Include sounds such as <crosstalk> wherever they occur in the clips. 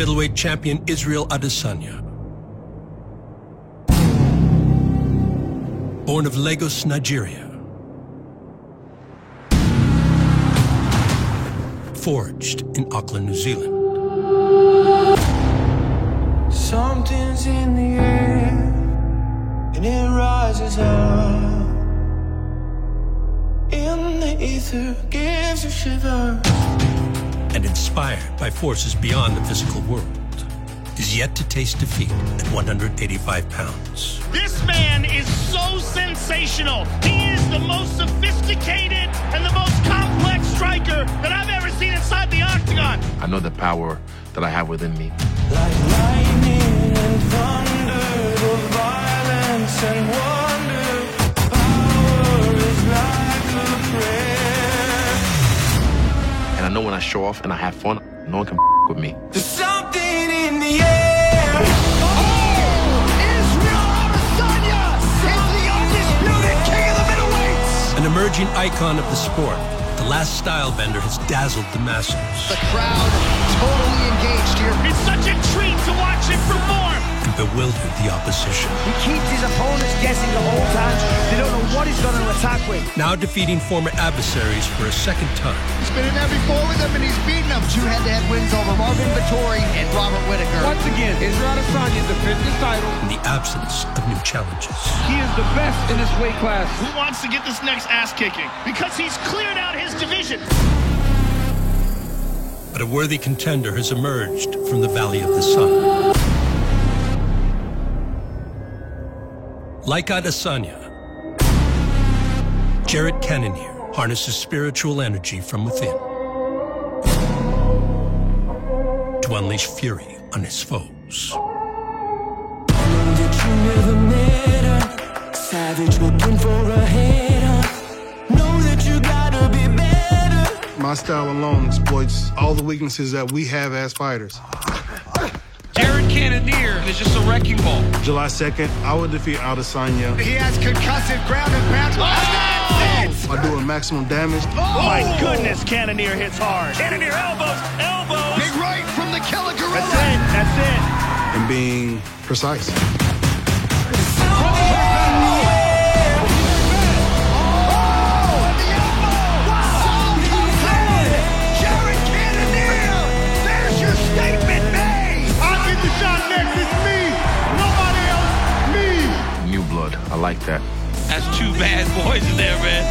middleweight champion Israel Adesanya. Born of Lagos, Nigeria. Forged in Auckland, New Zealand. Something's in the air and it rises up. In the ether gives a shiver. And inspired by forces beyond the physical world, is yet to taste defeat at 185 pounds. This man is so sensational. He is the most sophisticated and the most complex striker that I've ever seen inside the octagon. I know the power that I have within me. Like lightning and thunder, the violence and wonder. Know when I show off and I have fun, no one can with me. There's something in the air. Oh, Israel the undisputed king of the middleweights. An emerging icon of the sport, the last style bender has dazzled the masses. The crowd bewildered the opposition. He keeps his opponents guessing the whole time. They don't know what he's going to attack with. Now defeating former adversaries for a second time. He's been in every four with them and he's beaten them. Two head-to-head wins over Marvin Vettori and Robert Whitaker. Once again, Israel Adesanya defends his title. in the absence of new challenges. He is the best in this weight class. Who wants to get this next ass kicking? Because he's cleared out his division. But a worthy contender has emerged from the Valley of the Sun. Like Adesanya, Jared Cannonier harnesses spiritual energy from within to unleash fury on his foes. That you never met her. Savage looking for a header. Know that you gotta be better. My style alone exploits all the weaknesses that we have as fighters. Jared Cannonier is just a wrecking ball. July 2nd, I will defeat Adesanya He has concussive ground and pound. Oh! That's it! by doing maximum damage. Oh, oh! my goodness, Cannonier hits hard. Cannonier elbows, elbows. Big right from the killer That's it, that's it. and being precise. That. That's two bad boys in there, man.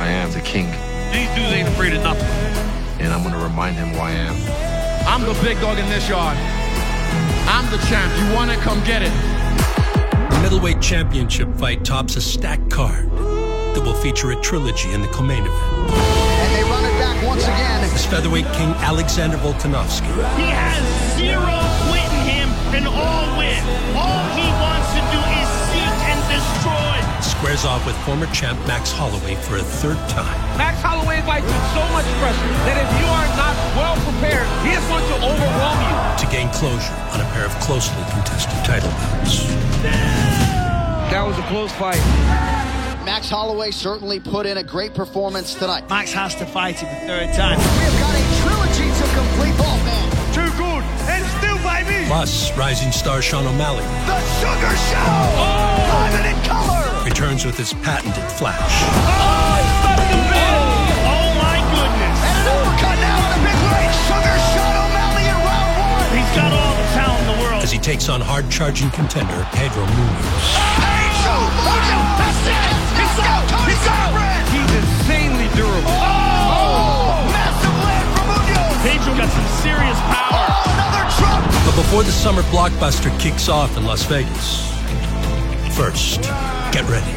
I am the king, These dudes ain't afraid of nothing. and I'm gonna remind him who I am. I'm the big dog in this yard. I'm the champ. You want it? Come get it. The middleweight championship fight tops a stacked card that will feature a trilogy in the co-main event. And they run it back once again. As featherweight king Alexander Volkanovski He has zero quit in him and all win. All he wants squares off with former champ Max Holloway for a third time. Max Holloway fights with so much pressure that if you are not well prepared, he is going to overwhelm you. to gain closure on a pair of closely contested title bouts. That was a close fight. Max Holloway certainly put in a great performance tonight. Max has to fight him a third time. We have got a trilogy to complete. Oh, man. Too good. And still, baby. Plus, rising star Sean O'Malley The Sugar Show! Oh! Live and in color! Returns with his patented flash. Oh my goodness. And an uppercut now in the big ring. Sugar shot O'Malley in round one. He's got all the talent in the world. As he takes on hard-charging contender Pedro Munhoz. Angel Munhoz! That's it! He's out! Tony Sabrin! He's insanely durable. Oh! Massive land from Munhoz! Pedro got some serious power. Oh, another drop! But before the summer blockbuster kicks off in Las Vegas, first, get ready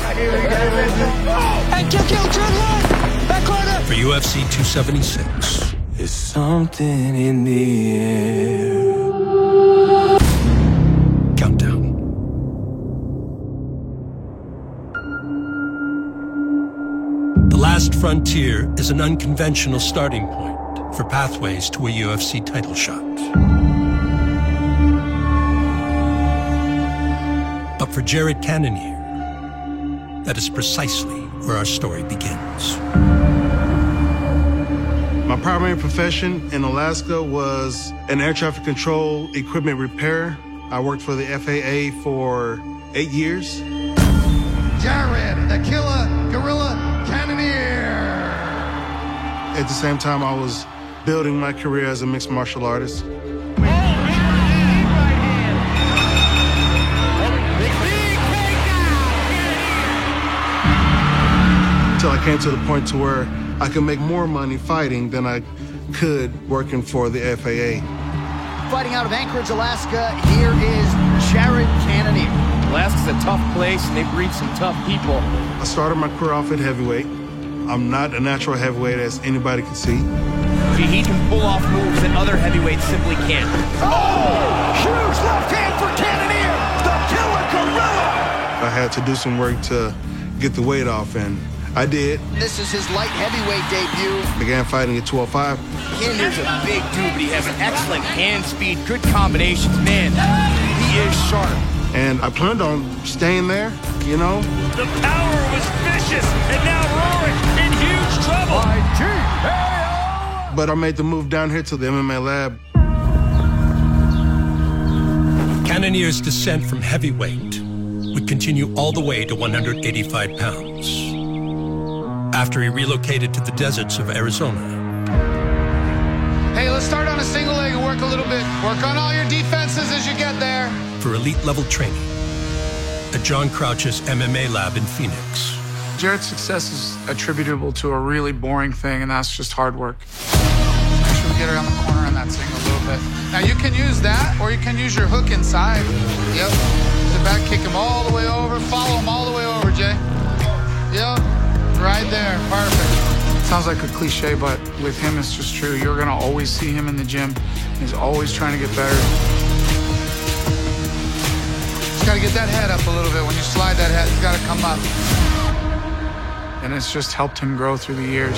And kick out Dreadlock! Back corner! for UFC 276. There's something in the air. Countdown. The Last Frontier is an unconventional starting point for pathways to a UFC title shot. But for Jared Cannonier, that is precisely where our story begins. My primary profession in Alaska was an air traffic control equipment repair. I worked for the FAA for eight years. Jared, the killer gorilla Cannonier. At the same time, I was building my career as a mixed martial artist. Until I came to the point to where I could make more money fighting than I could working for the FAA. Fighting out of Anchorage, Alaska, here is Jared Cannonier. Alaska's a tough place, and they breed some tough people. I started my career off at heavyweight. I'm not a natural heavyweight, as anybody can see. He can pull off moves that other heavyweights simply can't. Oh! Huge left hand for Cannonier, the killer gorilla! I had to do some work to get the weight off, and I did. This is his light heavyweight debut. Began fighting at 205. Cannonier's a big dude, but he has an excellent hand speed, good combinations. Man, he is sharp. And I planned on staying there, you know. The power was vicious, and now Rorik in huge trouble. But I made the move down here to the MMA lab. Cannonier's descent from heavyweight would continue all the way to 185 pounds. After he relocated to the deserts of Arizona, Hey, let's start on a single leg and work a little bit. Work on all your defenses as you get there. for elite level training at John Crouch's MMA lab in Phoenix. Jared's success is attributable to a really boring thing, and that's just hard work. Make sure we get around the corner on that single a little bit. Now you can use that, or you can use your hook inside. Yep. Sit back, kick him all the way over. Follow him all the way over, Jay. Yep. Right there. Perfect. Sounds like a cliche, but with him, it's just true. You're gonna always see him in the gym. He's always trying to get better. Just gotta get that head up a little bit. When you slide that head, it's gotta come up. And it's just helped him grow through the years.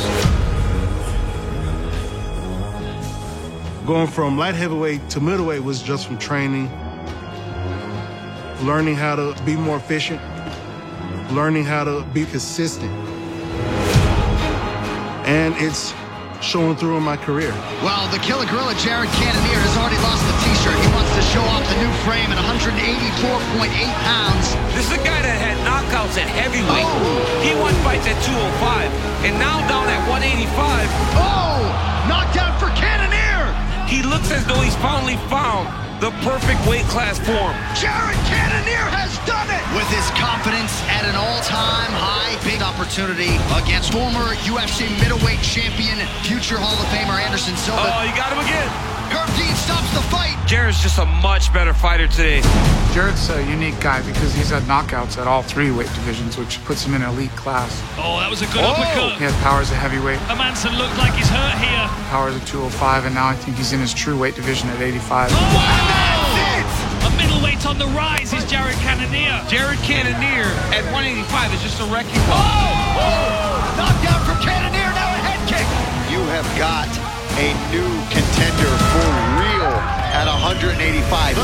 Going from light heavyweight to middleweight was just from training, learning how to be more efficient, learning how to be consistent. And it's showing through in my career. Well, the killer gorilla Jared Cannonier has already lost the t-shirt. He wants to show off the new frame at 184.8 pounds. This is a guy that had knockouts at heavyweight. Oh. He won fights at 205, and now down at 185. Oh! Knockdown for Cannonier! He looks as though he's finally found the perfect weight class form. Jared Cannonier has done it! With his confidence at an all-time high, big opportunity against former UFC middleweight champion, future Hall of Famer Anderson Silva. Oh, you got him again. Herb Dean stops the fight. Jared's just a much better fighter today. Jared's a unique guy because he's had knockouts at all three weight divisions, which puts him in elite class. Oh, that was a good uppercut. He uppercut. has powers at heavyweight, Hermansson looked like he's hurt here. powers at 205, and now I think he's in his true weight division at 85. A middleweight on the rise is Jared Cannonier. Jared Cannonier at 185 is just a wrecking ball. Oh! Knockdown from Cannonier, now a head kick. You have got a new contender for real at 185.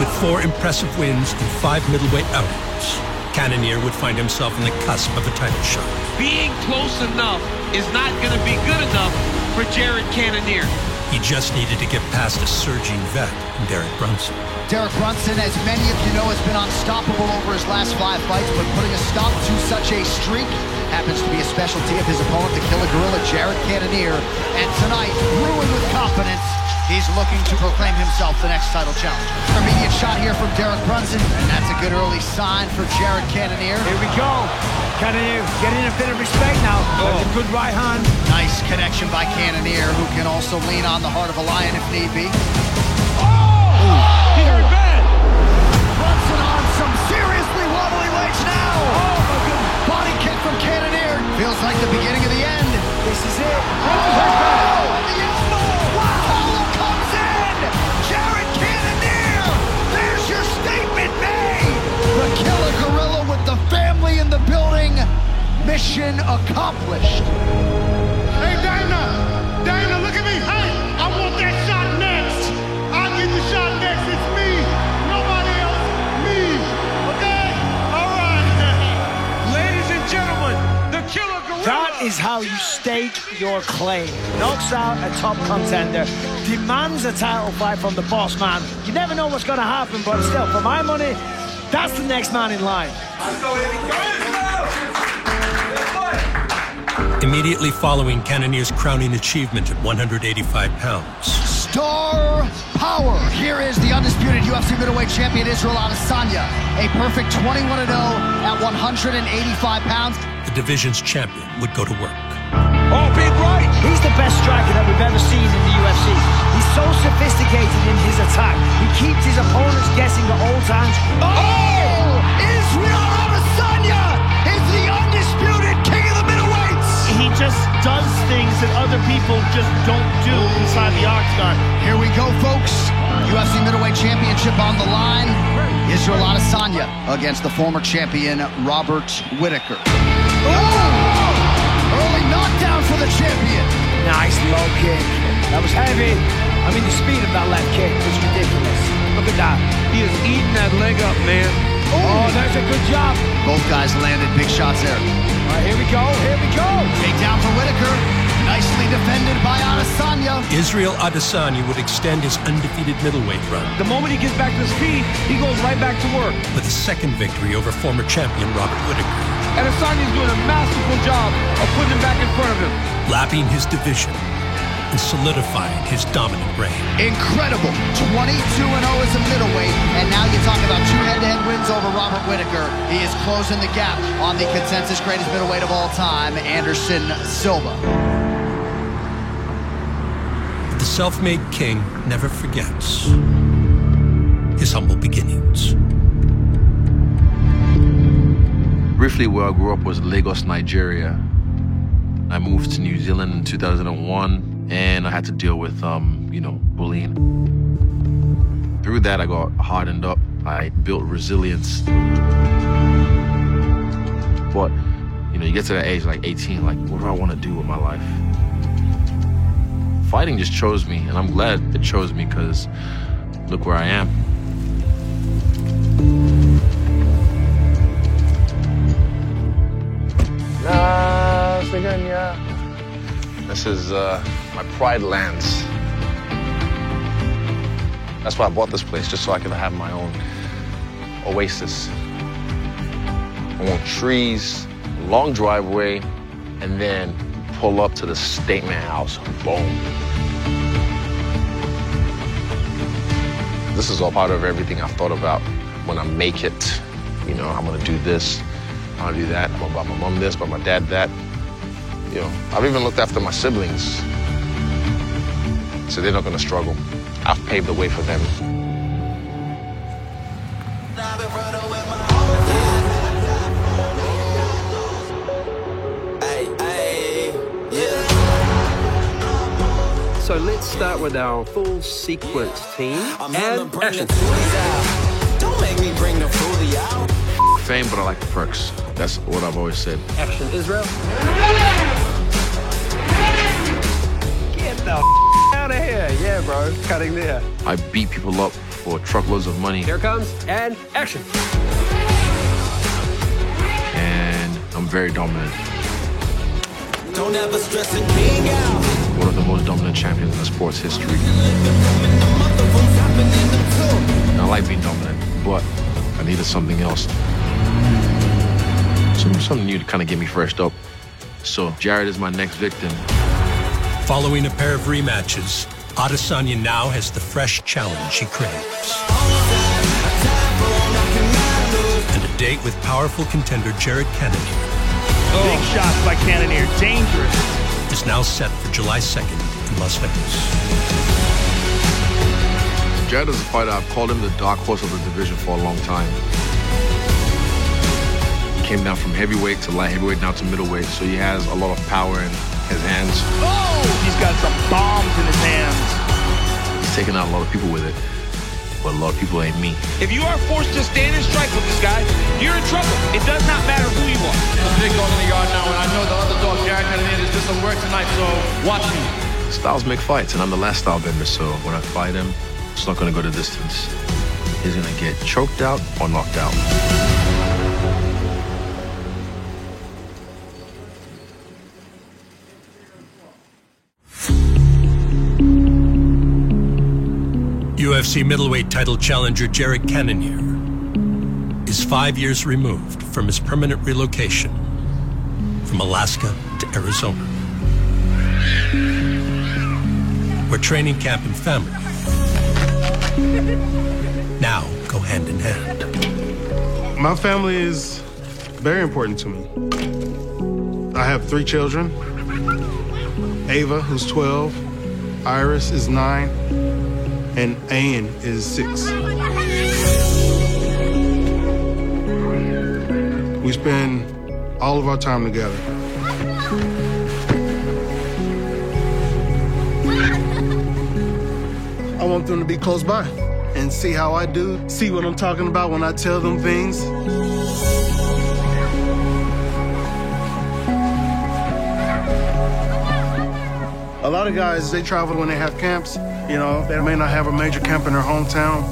With four impressive wins and five middleweight outings, Cannonier would find himself on the cusp of a title shot. Being close enough is not going to be good enough for Jared Cannonier. He just needed to get past a surging vet in Derek Brunson. Derek Brunson, as many of you know, has been unstoppable over his last five fights, but putting a stop to such a streak happens to be a specialty of his opponent, the killer gorilla Jared Cannonier. And tonight, ruined with confidence, he's looking to proclaim himself the next title challenger. Immediate shot here from Derek Brunson, and that's a good early sign for Jared Cannonier. Here we go. Cannonier getting a bit of respect now. Oh. That's a good right hand. Nice connection by Cannonier, who can also lean on the heart of a lion if need be. He hurt bad. Brunson on some seriously wobbly legs now. Oh my goodness. Body kick from Cannonier. Feels like the beginning of the end. This is it. Oh, Mission accomplished. Hey, Dana! Dana, look at me! Hey! I want that shot next. I'll get the shot next. It's me! Nobody else. Me! Okay? All right. <laughs> Ladies and gentlemen, the killer gorilla. That is how you stake your claim. Knocks out a top contender, demands a title fight from the boss man. You never know what's going to happen, but still, for my money, that's the next man in line. Immediately following Cannonier's crowning achievement at 185 pounds, Star power. Here is the undisputed UFC middleweight champion Israel Adesanya, a perfect 21 0 at 185 pounds. the division's champion would go to work. Oh, big right. He's the best striker that we've ever seen in the UFC. He's so sophisticated in his attack. He keeps his opponents guessing at all times. Oh! Championship on the line. Israel Adesanya against the former champion Robert Whitaker. Oh! Early knockdown for the champion. Nice low kick. That was heavy. I mean, the speed of that left kick was ridiculous. Look at that. He is eating that leg up, man. Oh, oh that's a good job. Both guys landed big shots there. All right, here we go. Here we go. Takedown for Whitaker. Nicely defended by Adesanya. Israel Adesanya would extend his undefeated middleweight run The moment he gets back to his feet, he goes right back to work. with a second victory over former champion Robert Whitaker, Adesanya's doing a masterful job of putting him back in front of him. lapping his division and solidifying his dominant reign. Incredible. 22 0 as a middleweight. And now you talk about two head to head wins over Robert Whitaker. He is closing the gap on the consensus greatest middleweight of all time, Anderson Silva. But the self-made king never forgets his humble beginnings. Briefly, where I grew up was Lagos, Nigeria. I moved to New Zealand in 2001, and I had to deal with, um, you know, bullying. Through that, I got hardened up. I built resilience. But, you know, you get to that age, like 18, like, what do I want to do with my life? Fighting just chose me, and I'm glad it chose me because look where I am. This is uh, my pride lands. That's why I bought this place, just so I could have my own oasis. I want trees, long driveway, and then pull up to the statement house. Boom. This is all part of everything I've thought about when I make it. You know, I'm gonna do this, I'm gonna do that, I'm gonna buy my mom this, buy my dad that. You know, I've even looked after my siblings. So they're not gonna struggle. I've paved the way for them. So let's start with our full sequence team. And action. Don't make me bring the fruity out. Fame, but I like the perks. That's what I've always said. Action, Israel. Get the out of here. Yeah, bro. Cutting there. I beat people up for truckloads of money, Here comes and action. and I'm very dominant. Don't ever stress a king out. One of the most dominant champions in sports history. And I like being dominant, but I needed something else. Some, something new to kind of get me freshed up. So Jared is my next victim. Following a pair of rematches, Adesanya now has the fresh challenge he craves. And a date with powerful contender Jared Cannonier Big shots by Cannonier. Dangerous. Is now set for July 2nd in Las Vegas. Jared is a fighter. I've called him the dark horse of the division for a long time. He came down from heavyweight to light heavyweight now to middleweight, so he has a lot of power in his hands. Oh, he's got some bombs in his hands. He's taken out a lot of people with it, but a lot of people ain't me. If you are forced to stand and strike with this guy, you're in trouble. It does not matter who you are. I'm a big dog in the yard now, and I know the other dog, Jared Cannonier, is just some work tonight, so watch me. Styles make fights, and I'm the last style bender, so when I fight him, it's not gonna go the distance. He's gonna get choked out or knocked out. UFC middleweight title challenger Jared Cannonier is five years removed from his permanent relocation from Alaska to Arizona, where training camp and family now go hand in hand. My family is very important to me. I have three children Ava, who's 12, Iris is 9, and Ann is 6. We spend all of our time together. I want them to be close by and see how I do, see what I'm talking about when I tell them things. A lot of guys, they travel when they have camps. You know, they may not have a major camp in their hometown.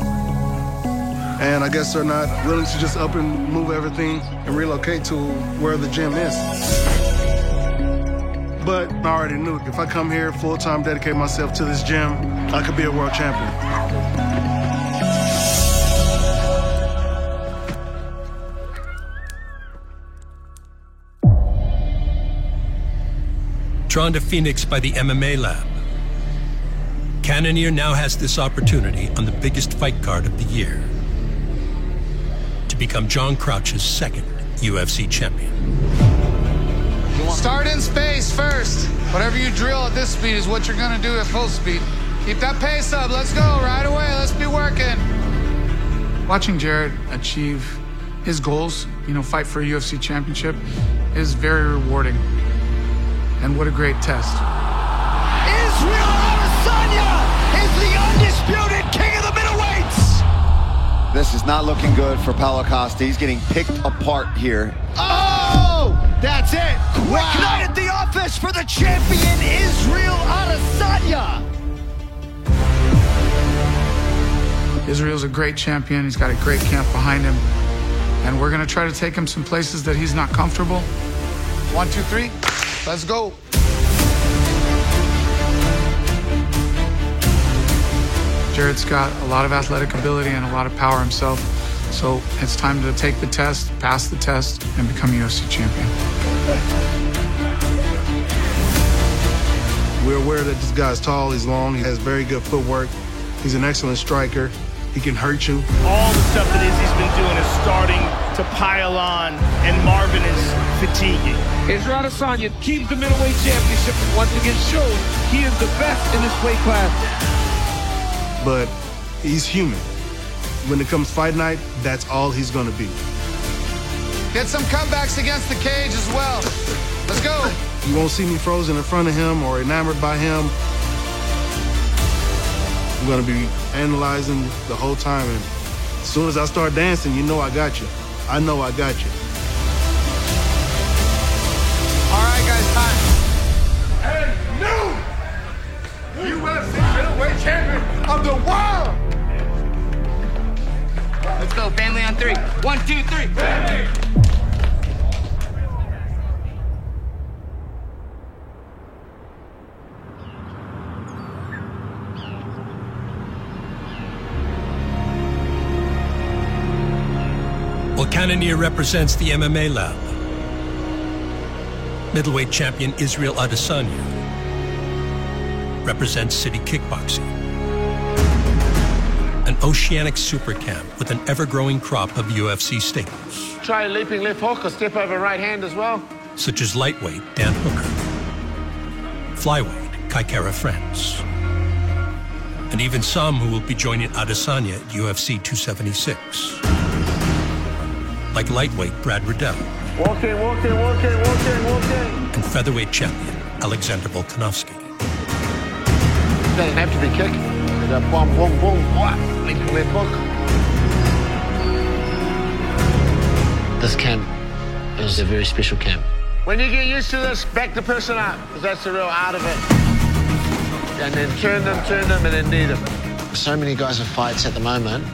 And I guess they're not willing to just up and move everything and relocate to where the gym is. But I already knew if I come here full time, dedicate myself to this gym, I could be a world champion. Drawn to Phoenix by the MMA Lab, Cannonier now has this opportunity on the biggest fight card of the year to become John Crouch's second UFC champion. Start in space first. Whatever you drill at this speed is what you're gonna do at full speed. Keep that pace up. Let's go right away. Let's be working. Watching Jared achieve his goals, you know, fight for a UFC championship, is very rewarding. And what a great test. Israel Adesanya is the undisputed king of the middleweights. This is not looking good for Paulo Costa. He's getting picked apart here. Oh, that's it. Quick night at the office for the champion Israel Adesanya. Israel's a great champion. He's got a great camp behind him. And we're going to try to take him some places that he's not comfortable. One, two, three. Let's go. Jared's got a lot of athletic ability and a lot of power himself. So it's time to take the test, pass the test, and become a UFC champion. We're aware that this guy's tall, he's long, he has very good footwork, he's an excellent striker, he can hurt you. All the stuff that Izzy's been doing is starting to pile on, and Marvin is fatiguing. Israel Adesanya keeps the middleweight championship and once again shows he is the best in this weight class. But he's human. When it comes fight night, that's all he's gonna be. Get some comebacks against the cage as well. Let's go. You won't see me frozen in front of him or enamored by him. I'm gonna be analyzing the whole time, and as soon as I start dancing, you know I got you. I know I got you. Champion of the world. Let's go, family on three. One, two, three. Family. While represents the MMA lab, middleweight champion Israel Adesanya represents City Kickboxing, an oceanic super camp with an ever-growing crop of UFC staples, Try a leaping left hook or step over right hand as well. such as lightweight Dan Hooker, flyweight Kai Kara-France, and even some who will be joining Adesanya at UFC 276, like lightweight Brad Riddell Walk in, walk in, walk in, walk in, walk in. and featherweight champion Alexander Volkanovski. Doesn't have to be kick. This camp is a very special camp. When you get used to this, back the person up, because that's the real art of it. And then turn them, turn them, and then knee them. So many guys have fights at the moment,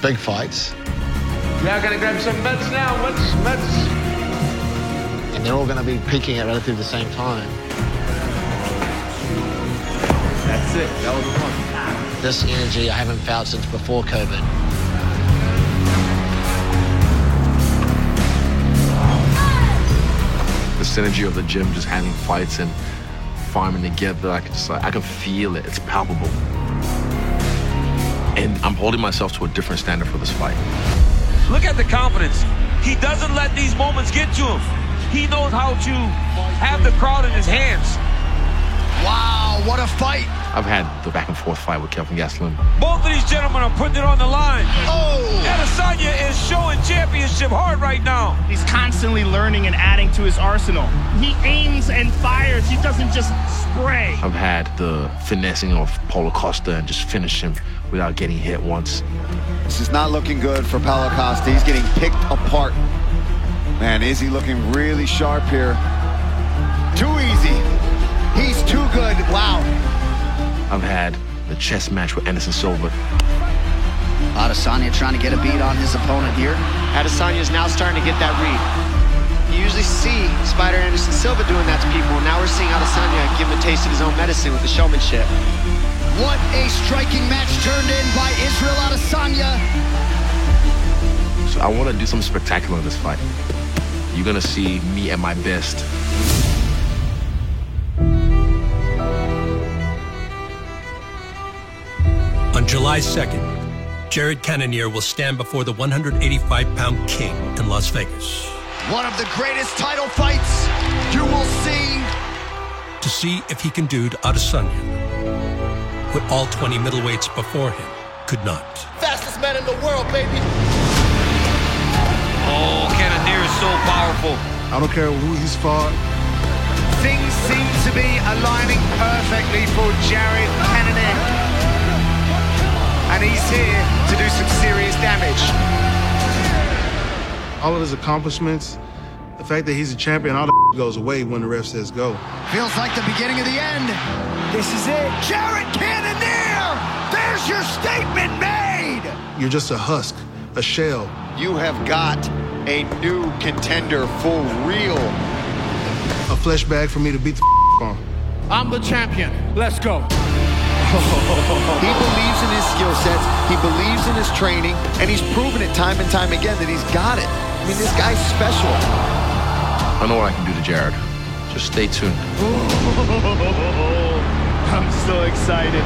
big fights, Now gonna grab some mitts now, mitts, mitts. and they're all going to be peaking at relatively the same time. That's it, that was one. This energy I haven't felt since before COVID. The synergy of the gym, just having fights and farming together, I can just like, I can feel it. It's palpable. And I'm holding myself to a different standard for this fight. Look at the confidence. He doesn't let these moments get to him. He knows how to have the crowd in his hands. Wow, what a fight. I've had the back and forth fight with Kelvin Gastelum. Both of these gentlemen are putting it on the line. Oh! Adesanya is showing championship hard right now. He's constantly learning and adding to his arsenal. He aims and fires. He doesn't just spray. I've had the finessing of Paulo Costa and just finish him without getting hit once. This is not looking good for Paulo Costa. He's getting picked apart. Man, is he looking really sharp here? Too easy. He's too good. Wow. I've had the chess match with Anderson Silva. Adesanya trying to get a beat on his opponent here. Adesanya is now starting to get that read. You usually see Spider Anderson Silva doing that to people. Now we're seeing Adesanya give him a taste of his own medicine with the showmanship. What a striking match turned in by Israel Adesanya. So I want to do something spectacular in this fight. You're gonna see me at my best. On July 2nd, Jared Cannonier will stand before the 185-pound king in Las Vegas One of the greatest title fights you will see. to see if he can do to Adesanya what all 20 middleweights before him could not. Fastest man in the world, baby. Oh, Cannonier is so powerful. I don't care who he's fought. Things seem to be aligning perfectly for Jared Cannonier. And he's here to do some serious damage. All of his accomplishments, the fact that he's a champion, all the <laughs> goes away when the ref says go. Feels like the beginning of the end. This is it. Jared Cannonier! There's your statement made! You're just a husk, a shell. You have got a new contender for real. A flesh bag for me to beat the <laughs> on. I'm the champion. Let's go. He believes in his skill sets, he believes in his training, and he's proven it time and time again that he's got it. I mean, this guy's special. I know what I can do to Jared. Just stay tuned. <laughs> I'm so excited.